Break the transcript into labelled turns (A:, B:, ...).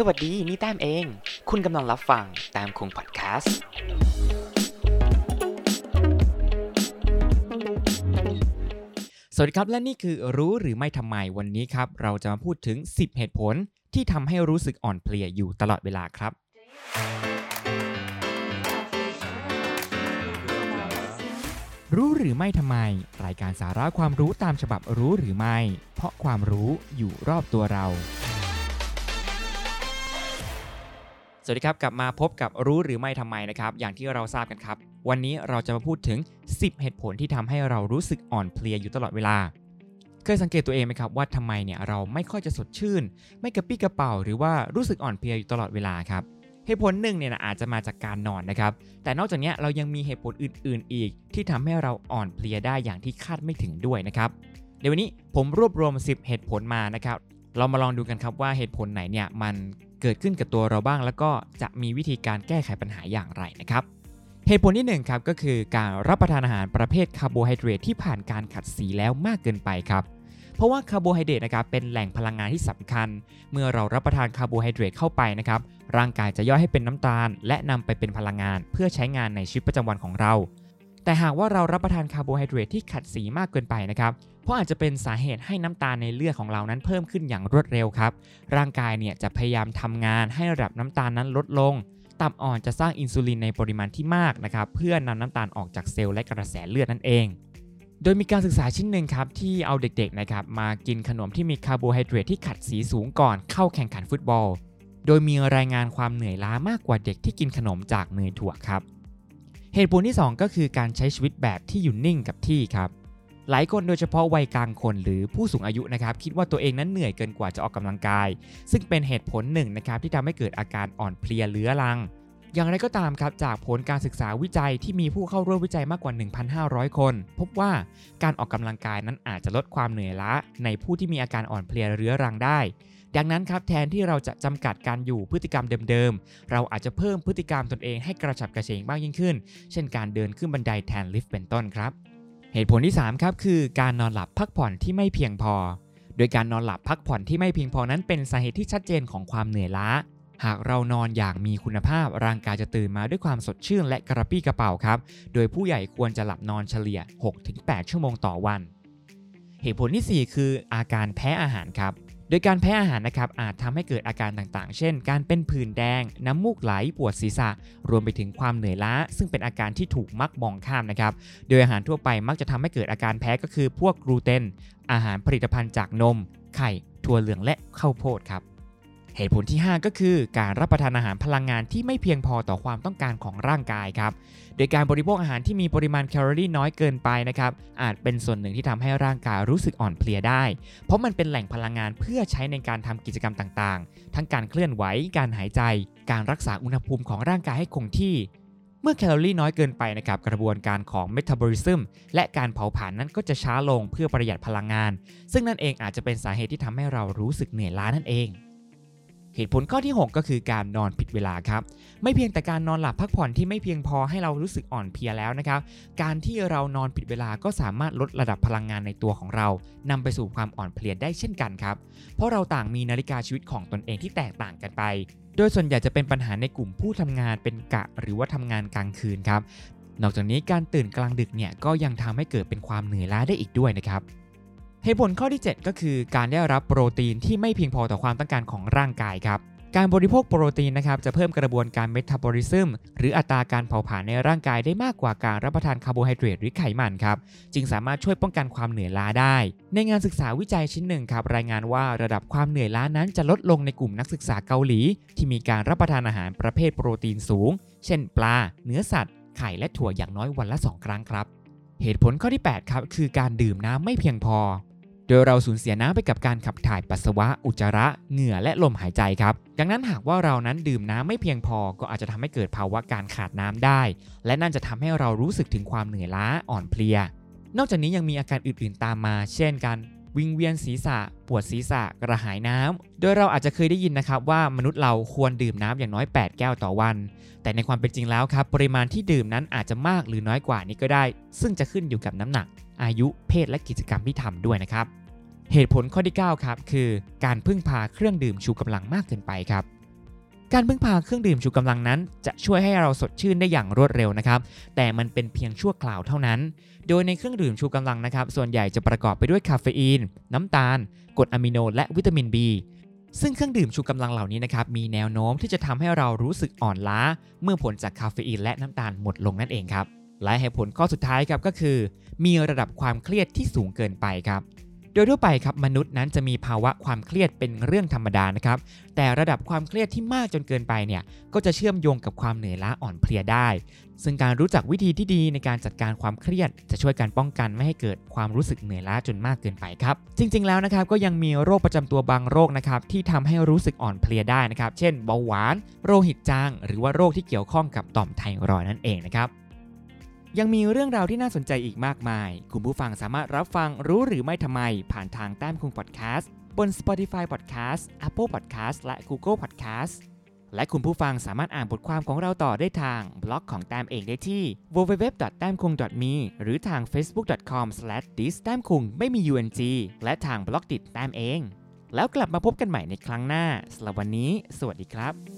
A: สวัสดีนี่แต้มเอง คุณกำลังรับฟังแต้มคงพอดแคสต์สวัสดีครับ และนี่คือรู้หรือไม่ทำไมวันนี้ครับ เราจะมาพูดถึง 10 เหตุผลที่ทำให้รู้สึกอ่อนเพลียอยู่ตลอดเวลาครับ รู้หรือไม่ทำไม รายการสาระความรู้ตามฉบับรู้หรือไม่ เพราะความรู้อยู่รอบตัวเรา สวัสดีครับ กลับมาพบกับรู้หรือไม่ทำไมนะครับ อย่างที่เราทราบกันครับ วันนี้เราจะมาพูดถึง 10 เหตุผลที่ทำให้เรารู้สึกอ่อนเพลียอยู่ตลอดเวลา เคยสังเกตตัวเองไหมครับว่าทำไมเนี่ยเราไม่ค่อยจะสดชื่น ไม่กระปี้กระเป๋าหรือว่ารู้สึกอ่อนเพลียอยู่ตลอดเวลาครับเหตุผลหนึ่งเนี่ยนะอาจจะมาจากการนอนนะครับ แต่นอกจากนี้เรายังมีเหตุผลอื่น ๆ อีก ที่ทำให้เราอ่อนเพลียได้อย่างที่คาดไม่ถึงด้วยนะครับ เดี๋ยววันนี้ผมรวบรวม 10 เหตุผลมานะครับ เรามาลองดูกันครับว่าเหตุผลไหนเนี่ยมันเกิดขึ้นกับตัวเราบ้าง แล้วก็จะมีวิธีการแก้ไขปัญหาอย่างไรนะครับ เหตุผลที่1ครับก็คือการรับประทานอาหารประเภทคาร์โบไฮเดรตที่ผ่านการขัดสีแล้วมากเกินไปครับเพราะว่าคาร์โบไฮเดรตนะครับเป็นแหล่งพลังงานที่สำคัญ เมื่อเรารับประทานคาร์โบไฮเดรตเข้าไปนะครับร่างกายจะย่อยให้เป็นน้ำตาล และนำไปเป็นพลังงานเพื่อใช้งานในชีวิตประจำวันของเรา แต่หากว่าเรารับประทานคาร์โบไฮเดรตที่ขัดสีมากเกินไปนะครับเพราะอาจจะเป็นสาเหตุให้น้ำตาลในเลือดของเรานั้นเพิ่มขึ้นอย่างรวดเร็วครับ ร่างกายเนี่ยจะพยายามทำงานให้ระดับน้ำตาลนั้นลดลง ตับอ่อนจะสร้างอินซูลินในปริมาณที่มากนะครับ เพื่อนำน้ำตาลออกจากเซลล์และกระแสเลือดนั่นเอง โดยมีการศึกษาชิ้นหนึ่งครับที่เอาเด็กๆนะครับมากินขนมที่มีคาร์โบไฮเดรตที่ขัดสีสูงก่อนเข้าแข่งขันฟุตบอล โดยมีรายงานความเหนื่อยล้ามากกว่าเด็กที่กินขนมจากเนยถั่วครับ เหตุผลที่ 2 ก็คือการใช้ชีวิตแบบที่อยู่นิ่งกับที่ครับหลายคนโดยเฉพาะวัยกลางคนหรือผู้สูงอายุนะครับคิดว่าตัวเองนั้นเหนื่อยเกินกว่าจะออกกำลังกาย ซึ่งเป็นเหตุผลหนึ่งนะครับที่ทำให้เกิดอาการอ่อนเพลียเรื้อรัง อย่างไรก็ตามครับจากผลการศึกษาวิจัยที่มีผู้เข้าร่วมวิจัยมากกว่า 1,500 คน พบว่าการออกกำลังกายนั้นอาจจะลดความเหนื่อยล้าในผู้ที่มีอาการอ่อนเพลียเรื้อรังได้ ดังนั้นครับแทนที่เราจะจำกัดการอยู่พฤติกรรมเดิมๆ เราอาจจะเพิ่มพฤติกรรมตนเองให้กระฉับกระเฉงบ้างยิ่งขึ้น เช่นการเดินขึ้นบันไดแทนลิฟต์เป็นต้นครับ เหตุผลที่ 3 ครับคือการนอนหลับพักผ่อนที่ไม่เพียงพอ โดยการนอนหลับพักผ่อนที่ไม่เพียงพอนั้นเป็นสาเหตุที่ชัดเจนของความเหนื่อยล้าหากเรานอนอย่างมีคุณภาพร่างกายจะตื่นมาด้วยความสดชื่นและกระปรี้กระเป๋าครับ โดยผู้ใหญ่ควรจะหลับนอนเฉลี่ย 6-8 ชั่วโมงต่อวัน เหตุผลที่ 4 คืออาการแพ้อาหารครับ โดยการแพ้อาหารนะครับอาจทำให้เกิดอาการต่างๆ เช่น การเป็นผื่นแดง น้ำมูกไหล ปวดศีรษะ รวมไปถึงความเหนื่อยล้า ซึ่งเป็นอาการที่ถูกมักมองข้ามนะครับ โดยอาหารทั่วไปมักจะทำให้เกิดอาการแพ้ก็คือพวกกลูเตน อาหารผลิตภัณฑ์จากนม ไข่ ถั่วเหลืองและข้าวโพดครับ เหตุผลที่ 5 ก็คือการรับประทานอาหารพลังงานที่ไม่เพียงพอต่อความต้องการของร่างกายครับ โดยการบริโภคอาหารที่มีปริมาณแคลอรี่น้อยเกินไปนะครับ อาจเป็นส่วนหนึ่งที่ทำให้ร่างกายรู้สึกอ่อนเพลียได้ เพราะมันเป็นแหล่งพลังงานเพื่อใช้ในการทำกิจกรรมต่างๆ ทั้งการเคลื่อนไหว การหายใจ การรักษาอุณหภูมิของร่างกายให้คงที่เมื่อแคลอรี่น้อยเกินไปนะครับกระบวนการของเมตาบอลิซึมและการเผาผลาญนั้นก็จะช้าลงเพื่อประหยัดพลังงาน ซึ่งนั่นเองอาจจะเป็นสาเหตุที่ทำให้เรารู้สึกเหนื่อยล้านั่นเอง เหตุผลข้อที่ 6 ก็คือการนอนผิดเวลาครับ ไม่เพียงแต่การนอนหลับพักผ่อนที่ไม่เพียงพอให้เรารู้สึกอ่อนเพลียแล้วนะครับ การที่เรานอนผิดเวลาก็สามารถลดระดับพลังงานในตัวของเรานำไปสู่ความอ่อนเพลียได้เช่นกันครับ เพราะเราต่างมีนาฬิกาชีวิตของตนเองที่แตกต่างกันไป โดยส่วนใหญ่จะเป็นปัญหาในกลุ่มผู้ทำงานเป็นกะ หรือว่าทำงานกลางคืนครับ นอกจากนี้การตื่นกลางดึกเนี่ยก็ยังทำให้เกิดเป็นความเหนื่อยล้าได้อีกด้วยนะครับ เหตุผลข้อที่ 7 ก็คือการได้รับโปรตีนที่ไม่เพียงพอต่อความต้องการของร่างกายครับการบริโภคโปรตีนนะครับจะเพิ่มกระบวนการเมตาบอลิซึมหรืออัตราการเผาผลาญในร่างกายได้มากกว่าการรับประทานคาร์โบไฮเดรตหรือไขมันครับจึงสามารถช่วยป้องกันความเหนื่อยล้าได้ ในงานศึกษาวิจัยชิ้นหนึ่งครับรายงานว่าระดับความเหนื่อยล้านั้นจะลดลงในกลุ่มนักศึกษาเกาหลี ที่มีการรับประทานอาหารประเภทโปรตีนสูง เช่น ปลา เนื้อสัตว์ ไข่และถั่วอย่างน้อยวันละ 2 ครั้งครับ เหตุผลข้อที่8ครับคือการดื่มน้ำไม่เพียงพอ โดยเราสูญเสียน้ำไปกับการขับถ่ายปัสสาวะ อุจจาระ เหงื่อและลมหายใจครับ ดังนั้นหากว่าเรานั้นดื่มน้ำไม่เพียงพอก็อาจจะทำให้เกิดภาวะการขาดน้ำได้ และนั่นจะทำให้เรารู้สึกถึงความเหนื่อยล้าอ่อนเพลีย นอกจากนี้ยังมีอาการอื่นๆตามมา เช่นการวิงเวียนศีรษะ ปวดศีรษะ กระหายน้ำโดยเราอาจจะเคยได้ยินนะครับว่ามนุษย์เราควรดื่มน้ำอย่างน้อย 8 แก้วต่อวัน แต่ในความเป็นจริงแล้วครับ ปริมาณที่ดื่มนั้นอาจจะมากหรือน้อยกว่านี้ก็ได้ ซึ่งจะขึ้นอยู่กับน้ำหนัก อายุ เพศ และกิจกรรมที่ทำด้วยนะครับ เหตุผลข้อที่9ครับคือการพึ่งพาเครื่องดื่มชูกำลังมากเกินไปครับการพึ่งพาเครื่องดื่มชูกำลังนั้น จะช่วยให้เราสดชื่นได้อย่างรวดเร็วนะครับ แต่มันเป็นเพียงชั่วคราวเท่านั้น โดยในเครื่องดื่มชูกำลังนะครับ ส่วนใหญ่จะประกอบไปด้วยคาเฟอีน น้ำตาลกรดอะมิโนและวิตามิน B ซึ่งเครื่องดื่มชูกำลังเหล่านี้นะครับ มีแนวโน้มที่จะทำให้เรารู้สึกอ่อนล้า เมื่อผลจากคาเฟอีนและน้ำตาลหมดลงนั่นเองครับ และเหตุผลข้อสุดท้ายครับก็คือ มีระดับความเครียดที่สูงเกินไปครับ ดยทั่วไปครับมนุษย์นั้นจะมีภาวะความเครียดเป็นเรื่องธรรมดานะครับ แต่ระดับความเครียดที่มากจนเกินไปเนี่ยก็จะเชื่อมโยงกับความเหนื่อยล้าอ่อนเพลียได้ ซึ่งการรู้จักวิธีที่ดีในการจัดการความเครียด จะช่วยการป้องกันไม่ให้เกิดความรู้สึกเหนื่อยล้าจนมากเกินไปครับ จริง ๆ แล้วนะครับก็ยังมีโรคประจำตัวบางโรคนะครับที่ทำให้รู้สึกอ่อนเพลียได้นะครับ เช่นเบาหวาน โรคหิตจาง หรือว่าโรคที่เกี่ยวข้องกับต่อมไทรอยนั่นเองนะครับ ยังมีเรื่องราวที่น่าสนใจอีกมากมาย คุณผู้ฟังสามารถรับฟังรู้หรือไม่ทำไม ผ่านทางแต้มคุงพอดแคสต์บน Spotify Podcast Apple Podcast และ Google Podcast และคุณผู้ฟังสามารถอ่านบทความของเราต่อได้ทาง บล็อกของแต้มเองได้ที่ www. แต้มคุง .me หรือทาง facebook.com/this แต้มคุงไม่มี UNG และทางบล็อกดิดแต้มเอง แล้วกลับมาพบกันใหม่ในครั้งหน้าสำหรับวันนี้ สวัสดีครับ